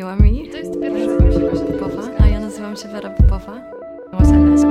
miło mi. To jest pierwszy nazywam się Popowa, a ja nazywam się Wera Popowa. Moseles,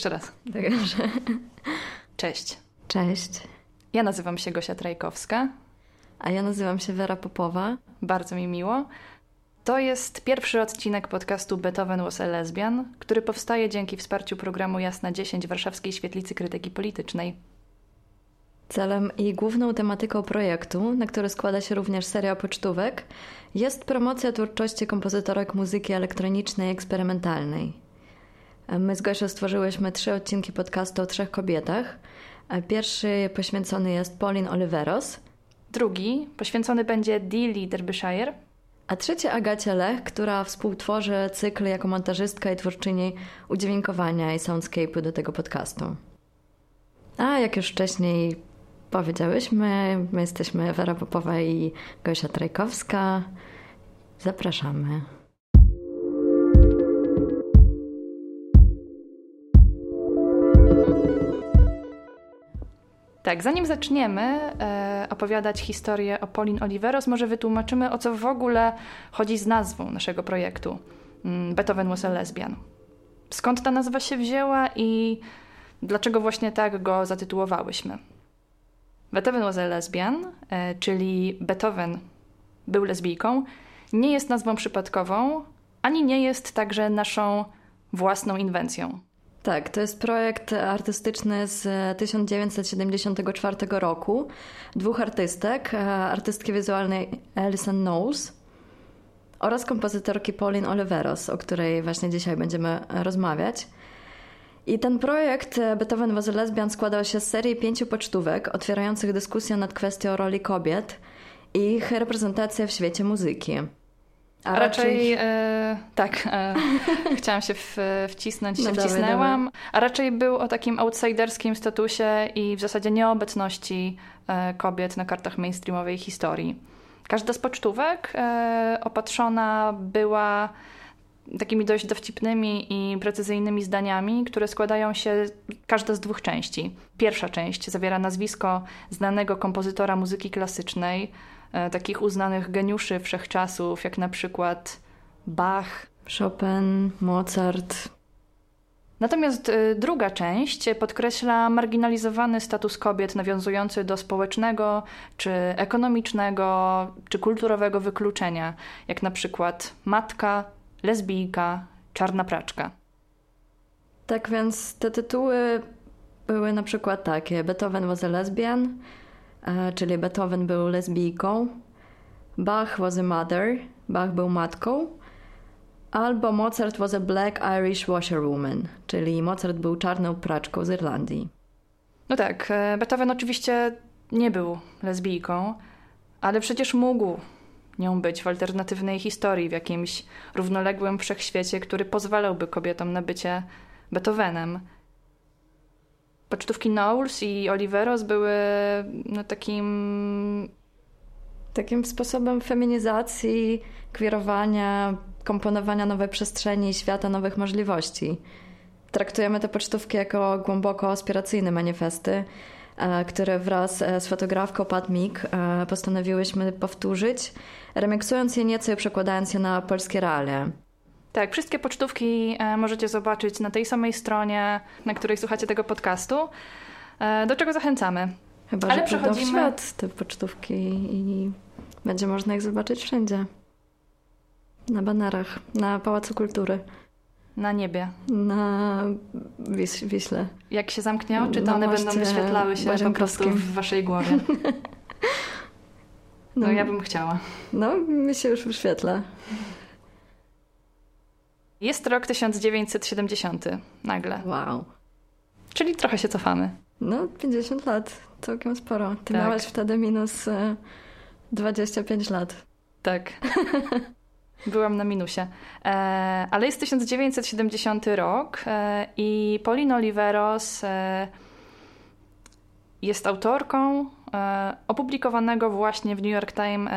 Jeszcze raz. Także. Cześć. Cześć. Ja nazywam się Gosia Trajkowska. A ja nazywam się Wera Popowa. Bardzo mi miło. To jest pierwszy odcinek podcastu Beethoven was a lesbian, który powstaje dzięki wsparciu programu Jasna 10 Warszawskiej Świetlicy Krytyki Politycznej. Celem i główną tematyką projektu, na który składa się również seria pocztówek, jest promocja twórczości kompozytorek muzyki elektronicznej i eksperymentalnej. My z Gosią stworzyłyśmy trzy odcinki podcastu o trzech kobietach. Pierwszy poświęcony jest Pauline Oliveros, Drugi poświęcony będzie Dilly Derbyshire, a trzeci Agacie Lech, która współtworzy cykl jako montażystka i twórczyni udźwiękowania i soundscape'u do tego podcastu. A jak już wcześniej powiedziałyśmy, my jesteśmy Wera Popowa i Gosia Trajkowska. Zapraszamy. Tak, zanim zaczniemy e, opowiadać historię o Pauline Oliveros, może wytłumaczymy, o co w ogóle chodzi z nazwą naszego projektu mm, Beethoven was a lesbian. Skąd ta nazwa się wzięła i dlaczego właśnie tak go zatytułowałyśmy? Beethoven was a lesbian, e, czyli Beethoven był lesbijką, nie jest nazwą przypadkową, ani nie jest także naszą własną inwencją. Tak, to jest projekt artystyczny z 1974 roku. Dwóch artystek, e, artystki wizualnej Alison Knowles oraz kompozytorki Pauline Oliveros, o której właśnie dzisiaj będziemy rozmawiać. I ten projekt e, Beethoven was lesbian składał się z serii pięciu pocztówek otwierających dyskusję nad kwestią roli kobiet i ich reprezentacji w świecie muzyki. A, raczej, e, tak, e, chciałam się w, wcisnąć, no się dawaj, wcisnęłam. Dawaj. A raczej był o takim outsiderskim statusie i w zasadzie nieobecności e, kobiet na kartach mainstreamowej historii. Każda z pocztówek e, opatrzona była takimi dość dowcipnymi i precyzyjnymi zdaniami, które składają się każda z dwóch części. Pierwsza część zawiera nazwisko znanego kompozytora muzyki klasycznej, takich uznanych geniuszy wszechczasów, jak na przykład Bach, Chopin, Mozart. Natomiast e, druga część podkreśla marginalizowany status kobiet nawiązujący do społecznego, czy ekonomicznego, czy kulturowego wykluczenia, jak na przykład matka, lesbijka, czarna praczka. Tak więc te tytuły były na przykład takie: Beethoven was a lesbian, E, czyli Beethoven był lesbijką, Bach was a mother, Bach był matką, albo Mozart was a black Irish washerwoman, czyli Mozart był czarną praczką z Irlandii. No tak, e, Beethoven oczywiście nie był lesbijką, ale przecież mógł nią być w alternatywnej historii, w jakimś równoległym wszechświecie, który pozwalałby kobietom na bycie Beethovenem pocztówki Knowles i Oliveros były no, takim... Takim sposobem feminizacji, kwierowania, komponowania nowej przestrzeni, świata nowych możliwości. Traktujemy te pocztówki jako głęboko aspiracyjne manifesty, e, które wraz e, z fotografką Pat Meek e, postanowiłyśmy powtórzyć, remiksując je nieco i przekładając je na polskie realia. Tak, wszystkie pocztówki e, możecie zobaczyć na tej samej stronie, na której słuchacie tego podcastu, e, do czego zachęcamy. Chyba, Ale że przechodzimy... w świat te pocztówki i będzie można ich zobaczyć wszędzie. Na banerach, na Pałacu Kultury. Na niebie. Na Wis Wiśle. Jak się zamknie oczy, to one będą wyświetlały się po prostu w waszej głowie. No, no ja bym chciała. No, mi się już wyświetla. Jest rok 1970 nagle. Wow. Czyli trochę się cofamy. No, 50 lat, całkiem sporo. Ty tak. miałaś wtedy minus 25 e, lat. Tak. Byłam na minusie. E, ale jest 1970 rok e, i Pauline Oliveros jest autorką opublikowanego właśnie w New York Times,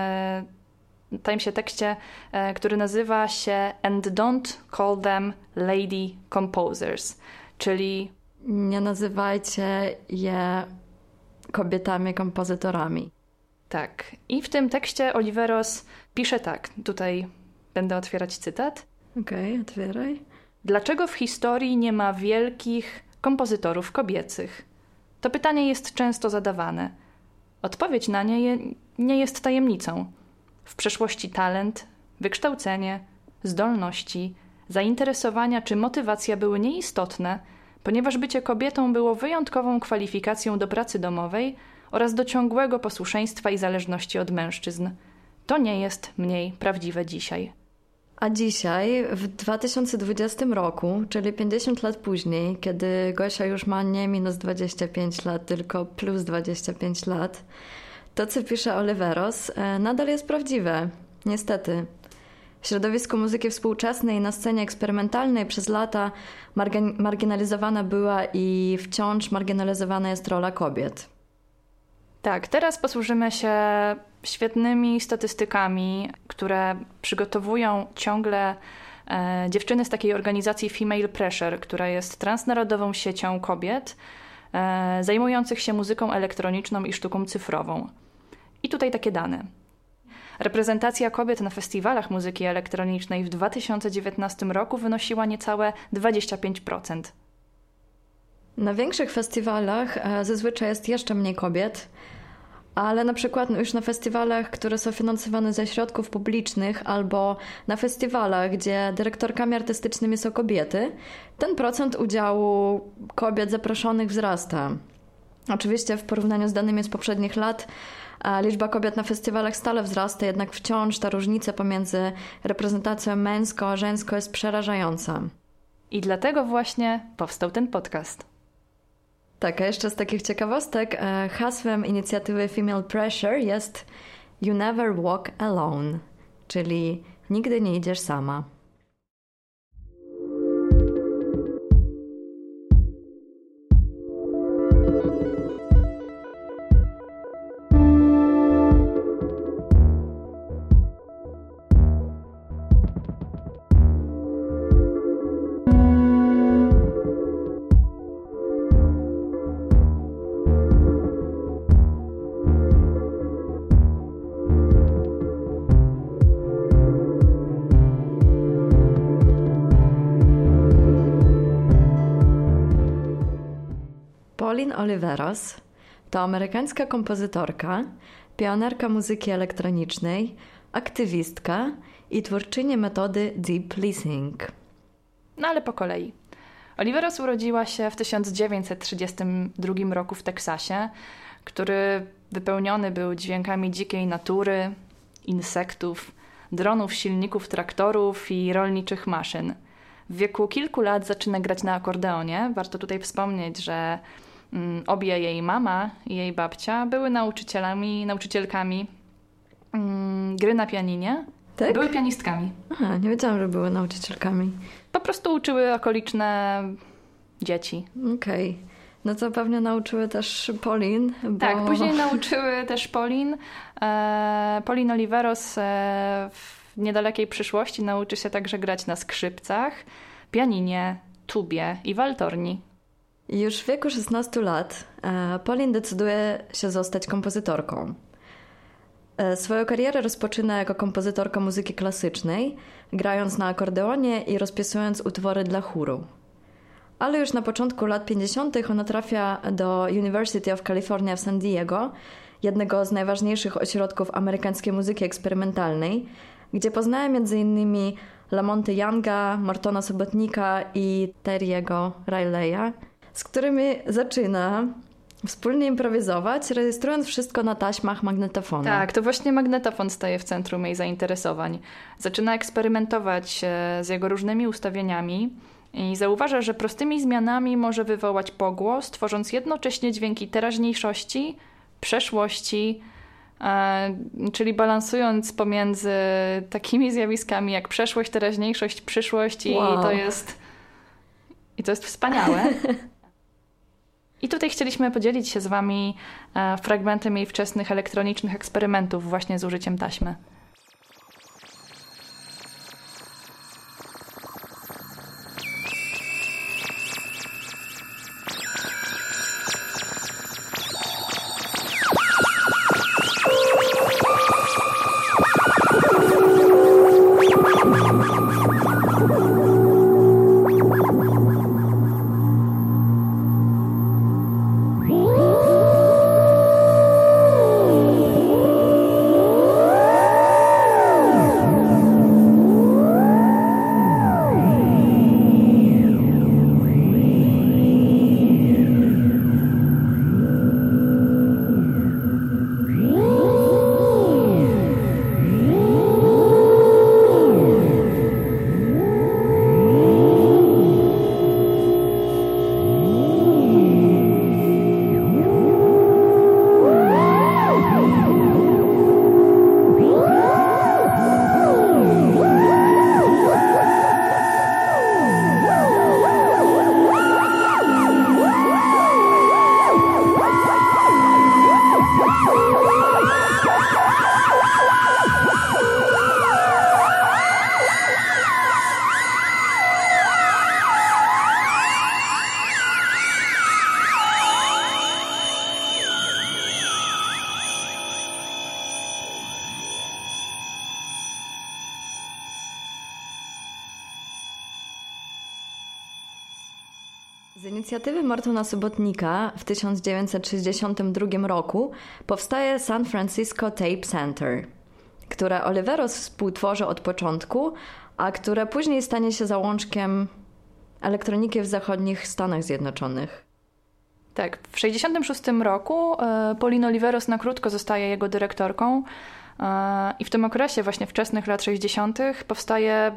Timesie tekście, e, który nazywa się And Don't Call Them Lady Composers, czyli nie nazywajcie je kobietami kompozytorami. Tak. I w tym tekście Oliveros pisze tak, tutaj będę otwierać cytat. Okej, okay, otwieraj. Dlaczego w historii nie ma wielkich kompozytorów kobiecych? To pytanie jest często zadawane. Odpowiedź na nie nie jest tajemnicą. W przeszłości talent, wykształcenie, zdolności, zainteresowania czy motywacja były nieistotne, ponieważ bycie kobietą było wyjątkową kwalifikacją do pracy domowej oraz do ciągłego posłuszeństwa i zależności od mężczyzn. To nie jest mniej prawdziwe dzisiaj. A dzisiaj, w 2020 roku, czyli 50 lat później, kiedy Gosia już ma nie minus 25 lat, tylko plus 25 lat, to, co pisze Oliveros, e, nadal jest prawdziwe. Niestety. W środowisku muzyki współczesnej na scenie eksperymentalnej przez lata marginalizowana była i wciąż marginalizowana jest rola kobiet. Tak, teraz posłużymy się świetnymi statystykami, które przygotowują ciągle e, dziewczyny z takiej organizacji Female Pressure, która jest transnarodową siecią kobiet e, zajmujących się muzyką elektroniczną i sztuką cyfrową. I tutaj takie dane. Reprezentacja kobiet na festiwalach muzyki elektronicznej w 2019 roku wynosiła niecałe 25%. Na większych festiwalach e, zazwyczaj jest jeszcze mniej kobiet, ale na przykład już na festiwalach, które są finansowane ze środków publicznych albo na festiwalach, gdzie dyrektorkami artystycznymi są kobiety, ten procent udziału kobiet zaproszonych wzrasta. Oczywiście w porównaniu z danymi z poprzednich lat liczba kobiet na festiwalach stale wzrasta, jednak wciąż ta różnica pomiędzy reprezentacją męską a żeńską jest przerażająca. I dlatego właśnie powstał ten podcast. Tak, a jeszcze z takich ciekawostek, e, hasłem inicjatywy Female Pressure jest You Never Walk Alone, czyli nigdy nie idziesz sama. Pauline Oliveros to amerykańska kompozytorka, pionerka muzyki elektronicznej, aktywistka i twórczyni metody deep listening. No ale po kolei. Oliveros urodziła się w 1932 roku w Teksasie, który wypełniony był dźwiękami dzikiej natury, insektów, dronów, silników, traktorów i rolniczych maszyn. W wieku kilku lat zaczyna grać na akordeonie. Warto tutaj wspomnieć, że obie jej mama i jej babcia były nauczycielami, nauczycielkami mm, gry na pianinie. Tak? Były pianistkami. Aha, nie wiedziałam, że były nauczycielkami. Po prostu uczyły okoliczne dzieci. Okej. Okay. No to pewnie nauczyły też Polin. Bo... Tak, później nauczyły też Polin. E, Polin Oliveros e, w niedalekiej przyszłości nauczy się także grać na skrzypcach, pianinie, tubie i waltorni. Już w wieku 16 lat e, Pauline decyduje się zostać kompozytorką. E, swoją karierę rozpoczyna jako kompozytorka muzyki klasycznej, grając na akordeonie i rozpisując utwory dla chóru. Ale już na początku lat 50. ona trafia do University of California w San Diego, jednego z najważniejszych ośrodków amerykańskiej muzyki eksperymentalnej, gdzie poznaje m.in. Lamonty Younga, Mortona Sobotnika i Terry'ego Rileya, z którymi zaczyna wspólnie improwizować, rejestrując wszystko na taśmach magnetofonu. Tak, to właśnie magnetofon staje w centrum jej zainteresowań. Zaczyna eksperymentować z jego różnymi ustawieniami i zauważa, że prostymi zmianami może wywołać pogłos, tworząc jednocześnie dźwięki teraźniejszości, przeszłości, czyli balansując pomiędzy takimi zjawiskami jak przeszłość, teraźniejszość, przyszłość i wow. to jest i to jest wspaniałe. I tutaj chcieliśmy podzielić się z Wami e, fragmentem jej wczesnych elektronicznych eksperymentów właśnie z użyciem taśmy. Inicjatywy Mortona Sobotnika w 1962 roku powstaje San Francisco Tape Center, które Oliveros współtworzy od początku, a które później stanie się załączkiem elektroniki w zachodnich Stanach Zjednoczonych. Tak, w 1966 roku e, Pauline Oliveros na krótko zostaje jego dyrektorką e, i w tym okresie, właśnie wczesnych lat 60., powstaje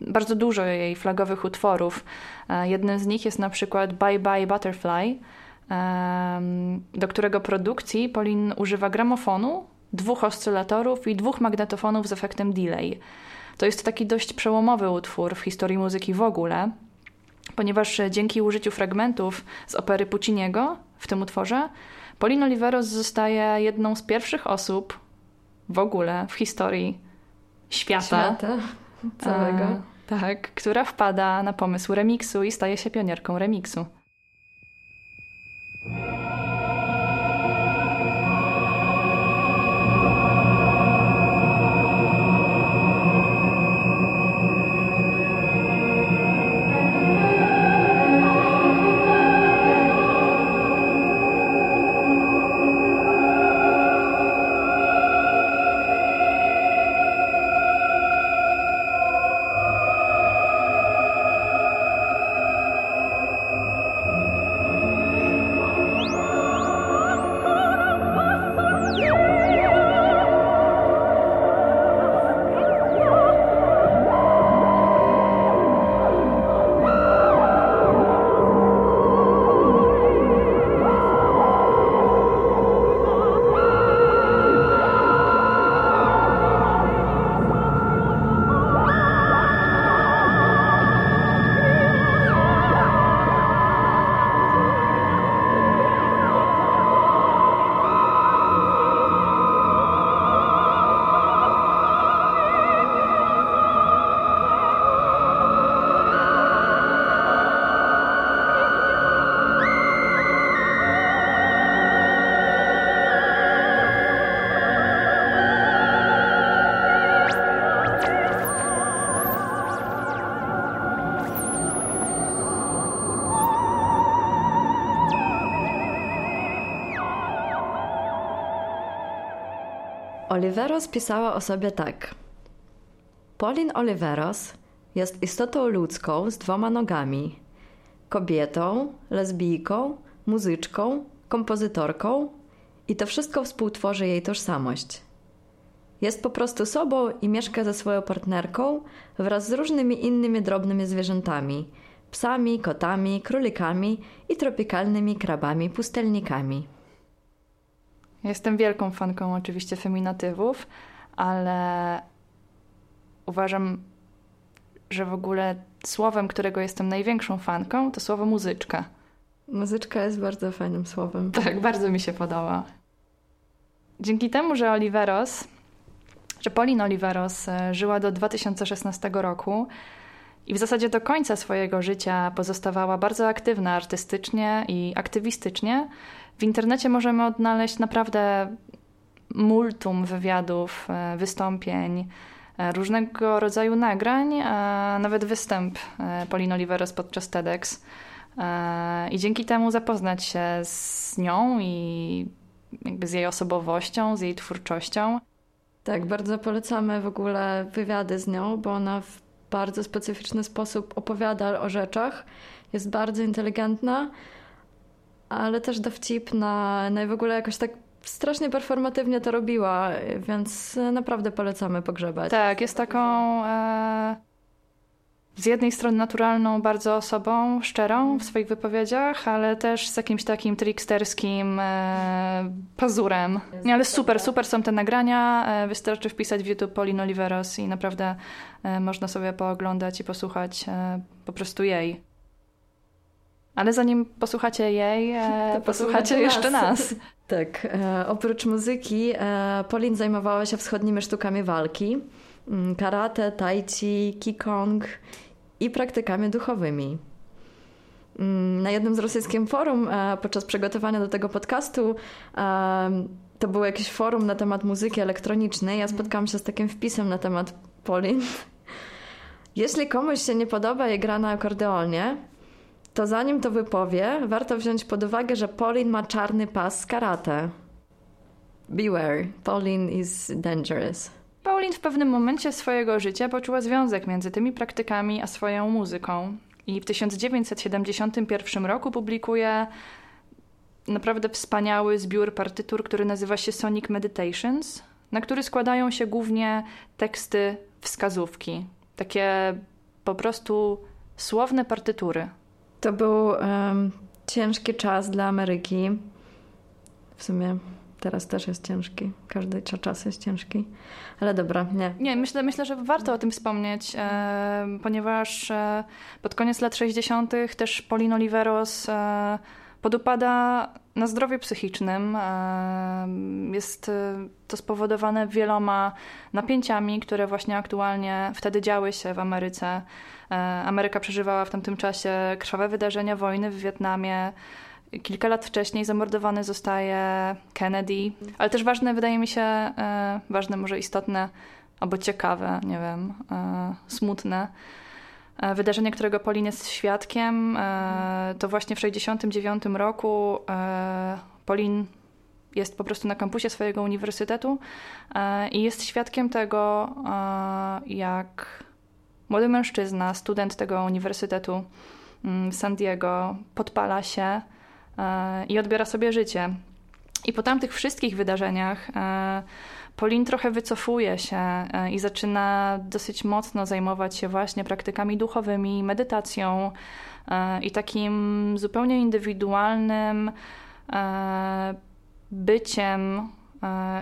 bardzo dużo jej flagowych utworów. E, jednym z nich jest na przykład Bye Bye Butterfly, do którego produkcji Pauline używa gramofonu, dwóch oscylatorów i dwóch magnetofonów z efektem delay. To jest taki dość przełomowy utwór w historii muzyki w ogóle, ponieważ dzięki użyciu fragmentów z opery Pucciniego w tym utworze, Pauline Oliveros zostaje jedną z pierwszych osób w ogóle w historii świata, świata całego. A, tak, która wpada na pomysł remiksu i staje się pionierką remiksu. Oliveros pisała o sobie tak. Pauline Oliveros jest istotą ludzką z dwoma nogami. Kobietą, lesbijką, muzyczką, kompozytorką i to wszystko współtworzy jej tożsamość. Jest po prostu sobą i mieszka ze swoją partnerką wraz z różnymi innymi drobnymi zwierzętami psami, kotami, królikami i tropikalnymi krabami pustelnikami. Jestem wielką fanką oczywiście feminatywów, ale uważam, że w ogóle słowem, którego jestem największą fanką, to słowo muzyczka. Muzyczka jest bardzo fajnym słowem. Tak, bardzo mi się podoba. Dzięki temu, że Oliveros, że Pauline Oliveros e, żyła do 2016 roku i w zasadzie do końca swojego życia pozostawała bardzo aktywna artystycznie i aktywistycznie, w internecie możemy odnaleźć naprawdę multum wywiadów, e, wystąpień, e, różnego rodzaju nagrań, a nawet występ Pauline Oliveros podczas TEDx. I dzięki temu zapoznać się z nią i jakby z jej osobowością, z jej twórczością. Tak, bardzo polecamy w ogóle wywiady z nią, bo ona w bardzo specyficzny sposób opowiada o rzeczach. Jest bardzo inteligentna, ale też dowcipna, no i w ogóle jakoś tak strasznie performatywnie to robiła, więc naprawdę polecamy pogrzebać. Tak, jest taką e, z jednej strony naturalną bardzo osobą, szczerą w swoich wypowiedziach, ale też z jakimś takim tricksterskim e, pazurem. Nie, ale super, super są te nagrania. E, wystarczy wpisać w YouTube Pauline Oliveros i naprawdę e, można sobie pooglądać i posłuchać e, po prostu jej. Ale zanim posłuchacie jej, e, posłuchacie jeszcze nas. Tak. E, oprócz muzyki, Pauline zajmowała się wschodnimi sztukami walki mm, karate, tai chi, kikong i praktykami duchowymi. Mm, na jednym z rosyjskim forum e, podczas przygotowania do tego podcastu e, to było jakieś forum na temat muzyki elektronicznej. Ja spotkałam się z takim wpisem na temat Polin. Jeśli komuś się nie podoba jej gra na akordeonie, to zanim to wypowie, warto wziąć pod uwagę, że Pauline ma czarny pas z karate. Beware, Pauline is dangerous. Pauline w pewnym momencie swojego życia poczuła związek między tymi praktykami a swoją muzyką. I w 1971 roku publikuje naprawdę wspaniały zbiór partytur, który nazywa się Sonic Meditations, na który składają się głównie teksty wskazówki. Takie po prostu słowne partytury. To był um, ciężki czas dla Ameryki. W sumie teraz też jest ciężki. Każdy czas jest ciężki. Ale dobra, nie. Nie, myślę, myślę że warto o tym wspomnieć, e, ponieważ e, pod koniec lat 60. też Paulino Oliveros e, podupada na zdrowiu psychicznym. Jest e, to spowodowane wieloma napięciami, które właśnie aktualnie wtedy działy się w Ameryce. E, Ameryka przeżywała w tamtym czasie krwawe wydarzenia wojny w Wietnamie. Kilka lat wcześniej zamordowany zostaje Kennedy, ale też ważne, wydaje mi się, e, ważne, może istotne, albo ciekawe, nie wiem, e, smutne. E, wydarzenie, którego Polin jest świadkiem, e, to właśnie w 1969 roku e, Polin jest po prostu na kampusie swojego uniwersytetu i jest świadkiem tego, jak młody mężczyzna, student tego uniwersytetu mm, w San Diego, podpala się i odbiera sobie życie. I po tamtych wszystkich wydarzeniach Polin trochę wycofuje się e, i zaczyna dosyć mocno zajmować się właśnie praktykami duchowymi, medytacją e, i takim zupełnie indywidualnym byciem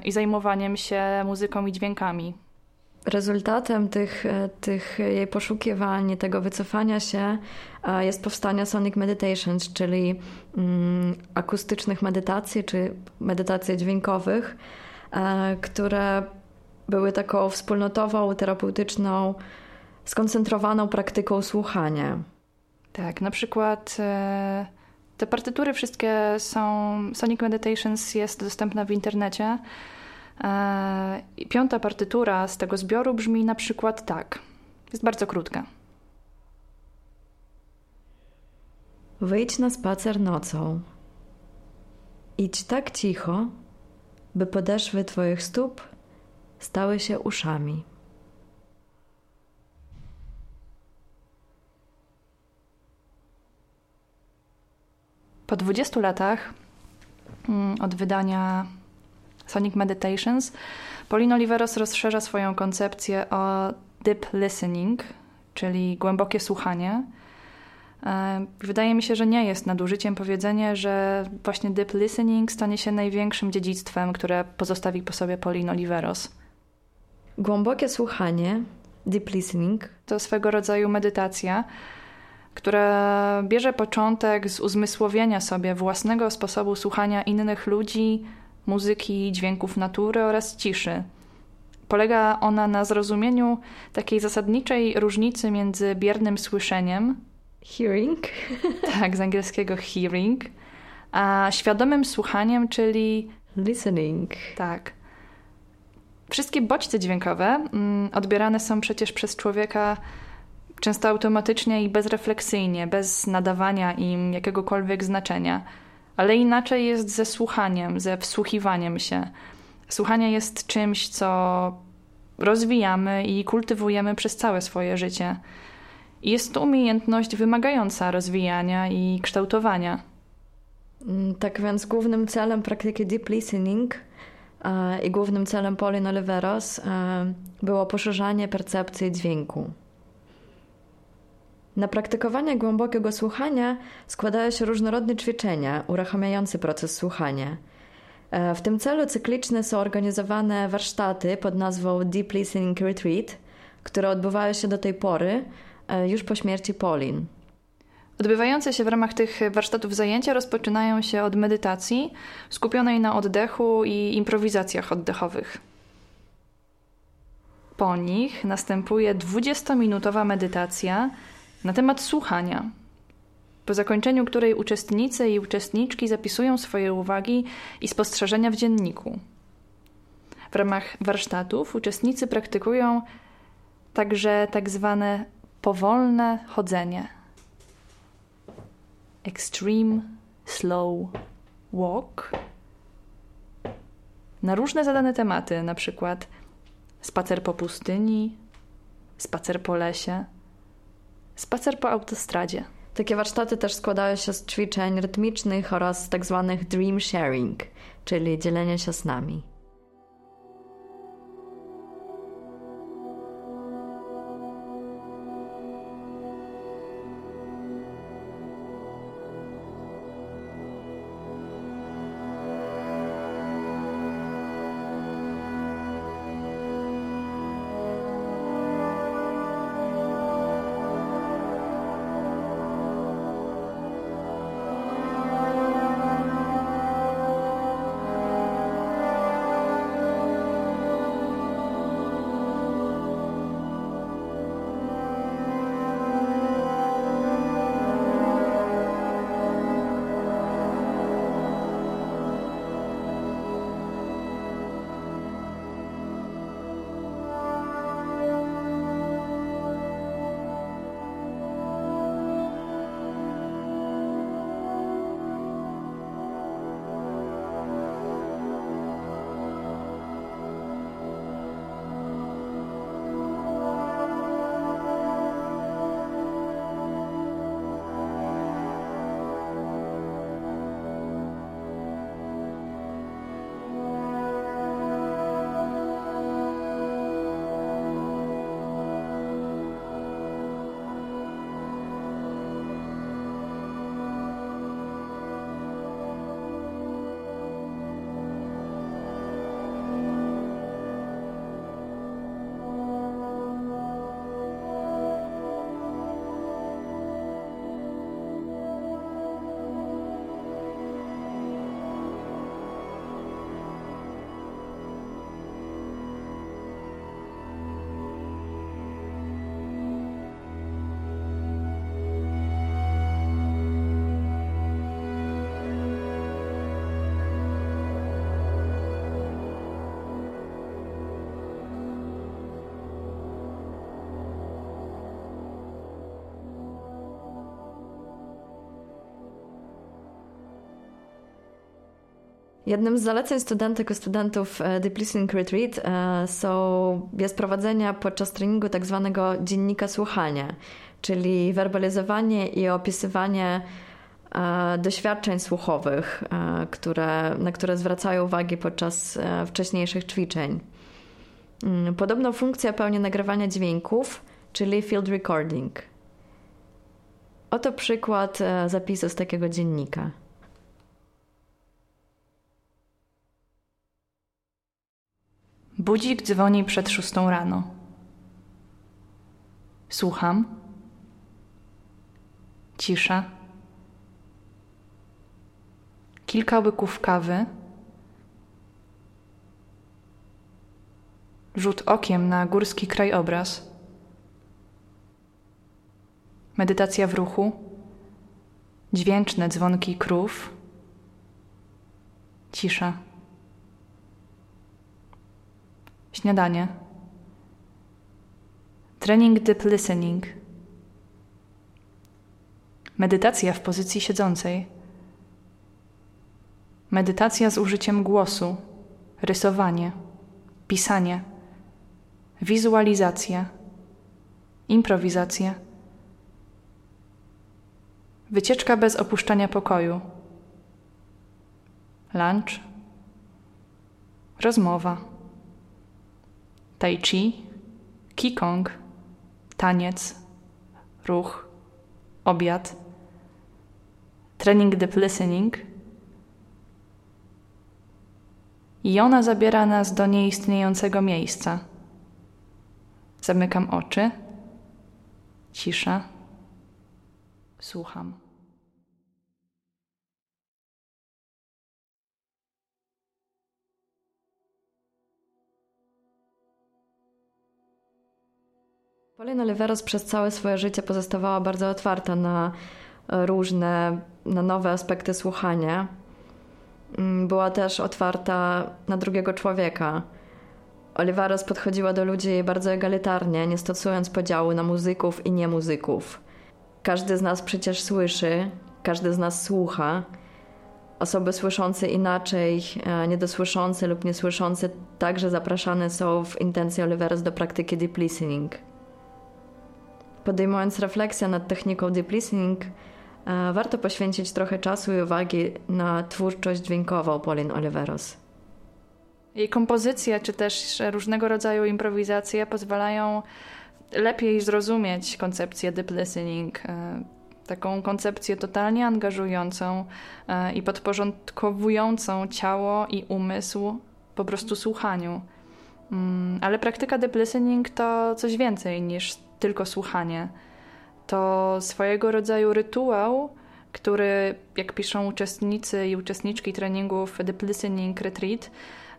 i zajmowaniem się muzyką i dźwiękami. Rezultatem tych, e, tych jej poszukiwań, tego wycofania się e, jest powstanie Sonic Meditations, czyli mm, akustycznych medytacji, czy medytacji dźwiękowych, e, które były taką wspólnotową, terapeutyczną, skoncentrowaną praktyką słuchania. Tak, na przykład te partytury wszystkie są, Sonic Meditations jest dostępna w internecie. E, piąta partytura z tego zbioru brzmi na przykład tak. Jest bardzo krótka. Wyjdź na spacer nocą. Idź tak cicho, by podeszwy Twoich stóp stały się uszami. Po 20 latach mm, od wydania Sonic Meditations, Pauline Oliveros rozszerza swoją koncepcję o deep listening, czyli głębokie słuchanie. Wydaje mi się, że nie jest nadużyciem powiedzenie, że właśnie deep listening stanie się największym dziedzictwem, które pozostawi po sobie Pauline Oliveros. Głębokie słuchanie, deep listening, to swego rodzaju medytacja, która bierze początek z uzmysłowienia sobie własnego sposobu słuchania innych ludzi, muzyki, dźwięków natury oraz ciszy. Polega ona na zrozumieniu takiej zasadniczej różnicy między biernym słyszeniem hearing, tak, z angielskiego hearing, a świadomym słuchaniem, czyli listening. Tak. Wszystkie bodźce dźwiękowe mm, odbierane są przecież przez człowieka często automatycznie i bezrefleksyjnie, bez nadawania im jakiegokolwiek znaczenia. Ale inaczej jest ze słuchaniem, ze wsłuchiwaniem się. Słuchanie jest czymś, co rozwijamy i kultywujemy przez całe swoje życie. Jest to umiejętność wymagająca rozwijania i kształtowania. Mm, tak więc głównym celem praktyki deep listening e, i głównym celem Pauline Oliveros e, było poszerzanie percepcji dźwięku. Na praktykowanie głębokiego słuchania składają się różnorodne ćwiczenia uruchamiające proces słuchania. E, w tym celu cykliczne są organizowane warsztaty pod nazwą Deep Listening Retreat, które odbywają się do tej pory, już po śmierci Pauline. Odbywające się w ramach tych warsztatów zajęcia rozpoczynają się od medytacji skupionej na oddechu i improwizacjach oddechowych. Po nich następuje 20-minutowa medytacja na temat słuchania, po zakończeniu której uczestnicy i uczestniczki zapisują swoje uwagi i spostrzeżenia w dzienniku. W ramach warsztatów uczestnicy praktykują także tak zwane powolne chodzenie. Extreme slow walk. Na różne zadane tematy, na przykład spacer po pustyni, spacer po lesie spacer po autostradzie. Takie warsztaty też składają się z ćwiczeń rytmicznych oraz tak zwanych dream sharing, czyli dzielenia się snami. Jednym z zaleceń studentek i studentów e, Deep Listening Retreat e, są, jest prowadzenie podczas treningu tak zwanego dziennika słuchania, czyli werbalizowanie i opisywanie e, doświadczeń słuchowych, które, na które zwracają uwagi podczas wcześniejszych ćwiczeń. Mm, podobną funkcję pełni nagrywanie dźwięków, czyli field recording. Oto przykład zapisu z takiego dziennika. Budzik dzwoni przed szóstą rano. Słucham. Cisza. Kilka łyków kawy. Rzut okiem na górski krajobraz. Medytacja w ruchu. Dźwięczne dzwonki krów. Cisza. Śniadanie. Trening deep listening. Medytacja w pozycji siedzącej. Medytacja z użyciem głosu, rysowanie, pisanie, wizualizacja, improwizacja. Wycieczka bez opuszczania pokoju. Lunch. Rozmowa. Tai chi, Qigong, taniec, ruch, obiad, trening deep listening. I ona zabiera nas do nieistniejącego miejsca. Zamykam oczy, cisza, słucham. Paulina Oliveros przez całe swoje życie pozostawała bardzo otwarta na e, różne, na nowe aspekty słuchania. Mm, była też otwarta na drugiego człowieka. Oliveros podchodziła do ludzi bardzo egalitarnie, nie stosując podziału na muzyków i niemuzyków. Każdy z nas przecież słyszy, każdy z nas słucha. Osoby słyszące inaczej, e, niedosłyszące lub niesłyszące także zapraszane są w intencji Oliveros do praktyki deep listening podejmując refleksję nad techniką deep listening, e, warto poświęcić trochę czasu i uwagi na twórczość dźwiękową Pauline Oliveros. Jej kompozycje, czy też różnego rodzaju improwizacje pozwalają lepiej zrozumieć koncepcję deep listening, e, taką koncepcję totalnie angażującą e, i podporządkowującą ciało i umysł po prostu słuchaniu. Mm, ale praktyka deep listening to coś więcej niż tylko słuchanie. To swojego rodzaju rytuał, który, jak piszą uczestnicy i uczestniczki treningów Deep Listening Retreat,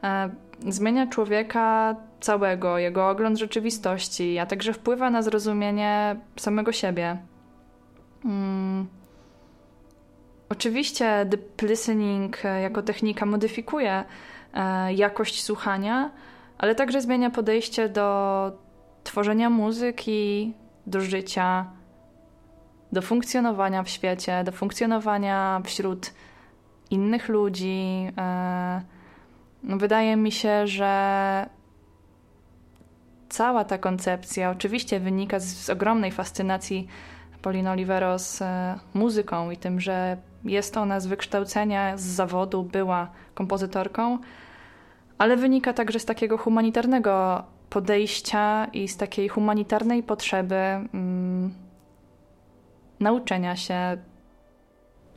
e, zmienia człowieka całego, jego ogląd rzeczywistości, a także wpływa na zrozumienie samego siebie. Hmm. Oczywiście deep listening e, jako technika modyfikuje e, jakość słuchania, ale także zmienia podejście do tworzenia muzyki, do życia, do funkcjonowania w świecie, do funkcjonowania wśród innych ludzi. E, wydaje mi się, że cała ta koncepcja oczywiście wynika z, z ogromnej fascynacji Paulina Oliveros e, muzyką i tym, że jest ona z wykształcenia, z zawodu, była kompozytorką, ale wynika także z takiego humanitarnego podejścia i z takiej humanitarnej potrzeby mm, nauczenia się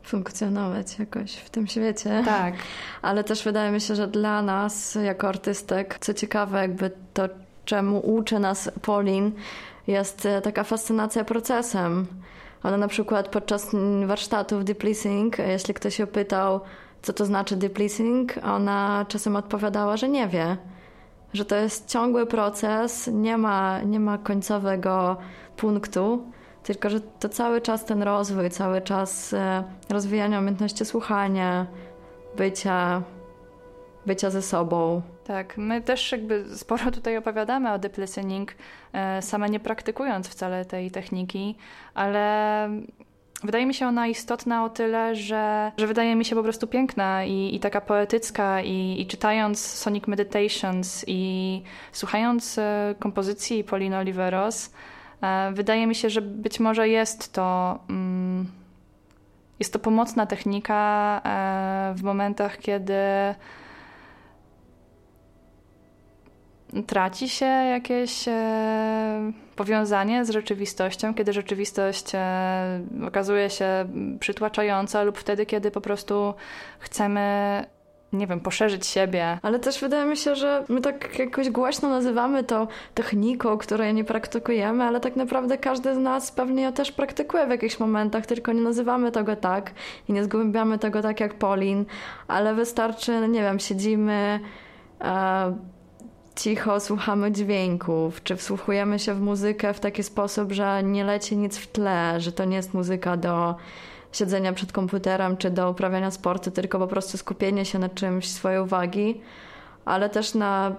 funkcjonować jakoś w tym świecie. Tak. Ale też wydaje mi się, że dla nas jako artystek, co ciekawe, jakby to, czemu uczy nas Polin, jest e, taka fascynacja procesem. Ona na przykład podczas warsztatów deep listening, jeśli ktoś się pytał, co to znaczy deep listening, ona czasem odpowiadała, że nie wie że to jest ciągły proces, nie ma, nie ma końcowego punktu, tylko że to cały czas ten rozwój, cały czas e, rozwijania umiejętności słuchania, bycia, bycia ze sobą. Tak, my też jakby sporo tutaj opowiadamy o deep listening, e, same nie praktykując wcale tej techniki, ale Wydaje mi się ona istotna o tyle, że, że wydaje mi się po prostu piękna i, i taka poetycka i, i, czytając Sonic Meditations i słuchając e, kompozycji Paulina Oliveros, e, wydaje mi się, że być może jest to mm, jest to pomocna technika e, w momentach, kiedy traci się jakieś powiązanie z rzeczywistością, kiedy rzeczywistość e, okazuje się przytłaczająca, lub wtedy, kiedy po prostu chcemy nie wiem, poszerzyć siebie. Ale też wydaje mi się, że my tak jakoś głośno nazywamy to techniką, której nie praktykujemy, ale tak naprawdę każdy z nas pewnie ją też praktykuje w jakichś momentach, tylko nie nazywamy tego tak i nie zgłębiamy tego tak jak Polin, ale wystarczy, nie wiem, siedzimy. E, cicho słuchamy dźwięków, czy wsłuchujemy się w muzykę w taki sposób, że nie leci nic w tle, że to nie jest muzyka do siedzenia przed komputerem czy do uprawiania sportu, tylko po prostu skupienie się na czymś swojej uwagi, ale też na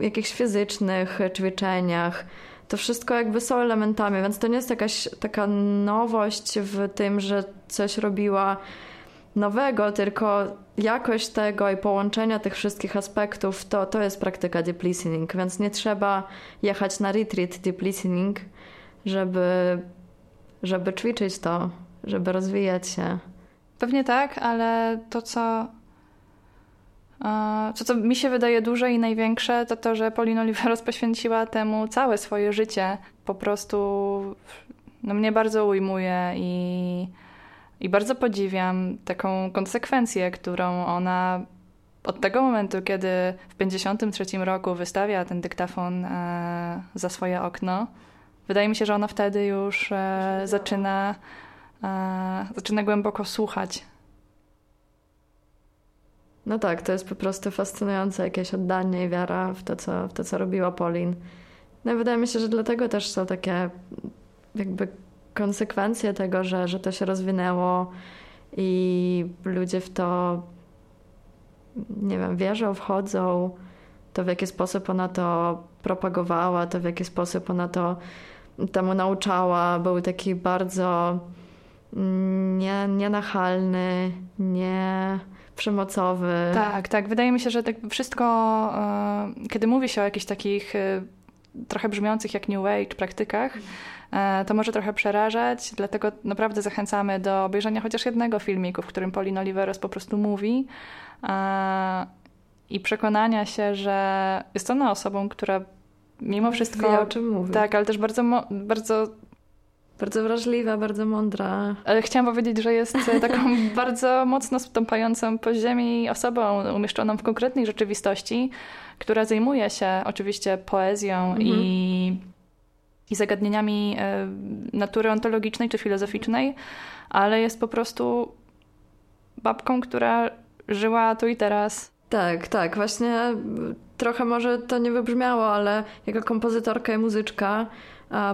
jakichś fizycznych ćwiczeniach. To wszystko jakby są elementami, więc to nie jest jakaś taka nowość w tym, że coś robiła nowego, tylko jakość tego i połączenia tych wszystkich aspektów to, to jest praktyka deep listening, więc nie trzeba jechać na retreat deep listening, żeby, żeby ćwiczyć to żeby rozwijać się. Pewnie tak, ale to, co to, co mi się wydaje duże i największe, to to, że Pauline Oliveros poświęciła temu całe swoje życie. Po prostu no, mnie bardzo ujmuje i, i bardzo podziwiam taką konsekwencję, którą ona od tego momentu, kiedy w 1953 roku wystawia ten dyktafon e, za swoje okno, wydaje mi się, że ona wtedy już e, zaczyna e, zaczyna głęboko słuchać. No tak, to jest po prostu fascynujące jakieś oddanie i wiara w to, co, w to, co robiła Pauline. No i wydaje mi się, że dlatego też są takie jakby konsekwencje tego, że, że to się rozwinęło i ludzie w to nie wiem, wierzą, wchodzą, to w jaki sposób ona to propagowała, to w jaki sposób ona to temu nauczała. Był taki bardzo nie, nienachalny, nie przemocowy. Tak, tak. Wydaje mi się, że tak wszystko, e, kiedy mówi się o jakichś takich e, trochę brzmiących jak New Age praktykach, to może trochę przerażać, dlatego naprawdę zachęcamy do obejrzenia chociaż jednego filmiku, w którym Pauline Oliveros po prostu mówi i przekonania się, że jest ona osobą, która mimo wszystko... Wie, o czym mówi. Tak, ale też bardzo, bardzo bardzo wrażliwa, bardzo mądra. Ale chciałam powiedzieć, że jest e, taką bardzo mocno stąpającą po ziemi osobą umieszczoną w konkretnej rzeczywistości, która zajmuje się oczywiście poezją mhm. i, i zagadnieniami e, natury ontologicznej czy filozoficznej, ale jest po prostu babką, która żyła tu i teraz. Tak, tak. Właśnie trochę może to nie wybrzmiało, ale jako kompozytorka i muzyczka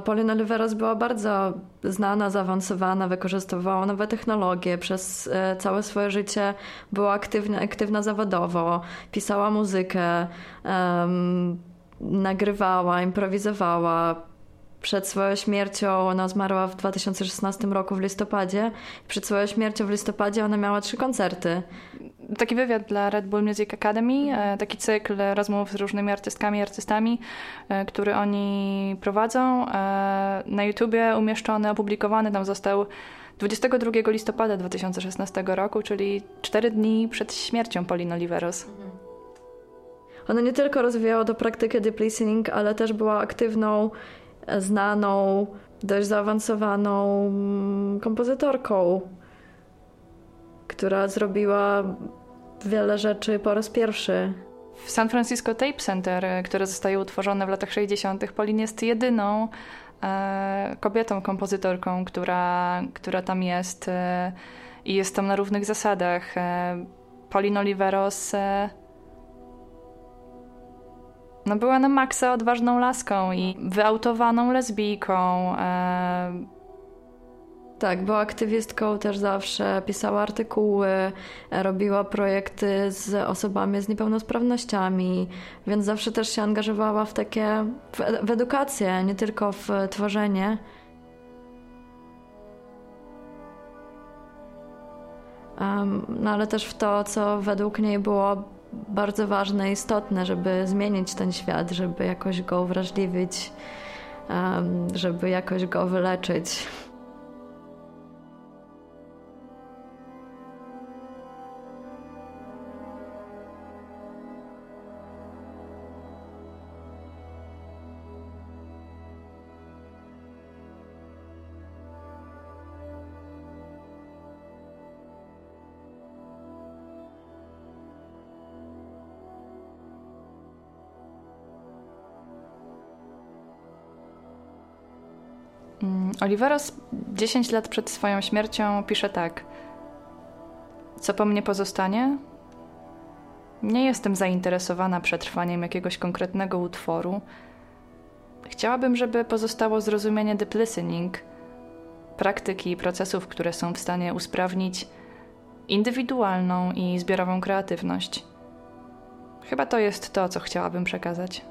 Paulina Oliveros była bardzo znana, zaawansowana, wykorzystywała nowe technologie przez e, całe swoje życie, była aktywna, aktywna zawodowo, pisała muzykę, um, nagrywała, improwizowała. Przed swoją śmiercią, ona zmarła w 2016 roku w listopadzie. Przed swoją śmiercią w listopadzie ona miała trzy koncerty taki wywiad dla Red Bull Music Academy, e, taki cykl rozmów z różnymi artystkami i artystami, e, który oni prowadzą. E, na YouTubie umieszczony, opublikowany tam został 22 listopada 2016 roku, czyli cztery dni przed śmiercią Paulina Oliveros. Ona nie tylko rozwijała do praktykę deep listening, ale też była aktywną, znaną, dość zaawansowaną mm, kompozytorką, która zrobiła wiele rzeczy po raz pierwszy. W San Francisco Tape Center, e, które zostaje utworzone w latach 60., Polin jest jedyną e, kobietą, kompozytorką, która, która tam jest e, i jest tam na równych zasadach. E, Polin Oliveros e, no była na maksa odważną laską i wyautowaną lesbijką. E, tak, była aktywistką też zawsze, pisała artykuły, robiła projekty z osobami z niepełnosprawnościami, więc zawsze też się angażowała w takie, w, edukację, nie tylko w tworzenie. Um, no ale też w to, co według niej było bardzo ważne istotne, żeby zmienić ten świat, żeby jakoś go uwrażliwić, żeby jakoś go wyleczyć. Oliveros 10 lat przed swoją śmiercią pisze tak. Co po mnie pozostanie? Nie jestem zainteresowana przetrwaniem jakiegoś konkretnego utworu. Chciałabym, żeby pozostało zrozumienie deep listening, praktyki i procesów, które są w stanie usprawnić indywidualną i zbiorową kreatywność. Chyba to jest to, co chciałabym przekazać.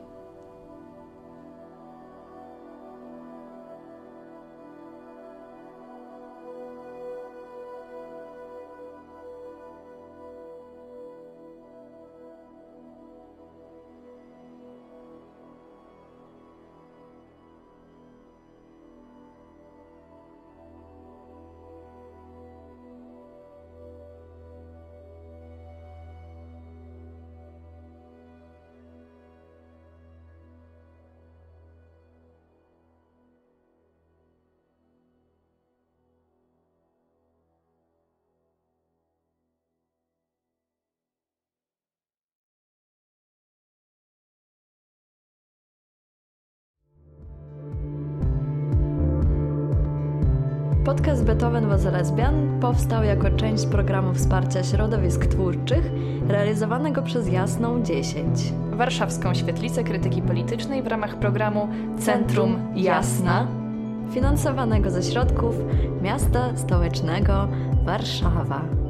Podcast Beethoven was lesbian powstał jako część programu wsparcia środowisk twórczych realizowanego przez Jasną 10. Warszawską Świetlicę Krytyki Politycznej w ramach programu Centrum Jasna, finansowanego ze środków Miasta Stołecznego Warszawa.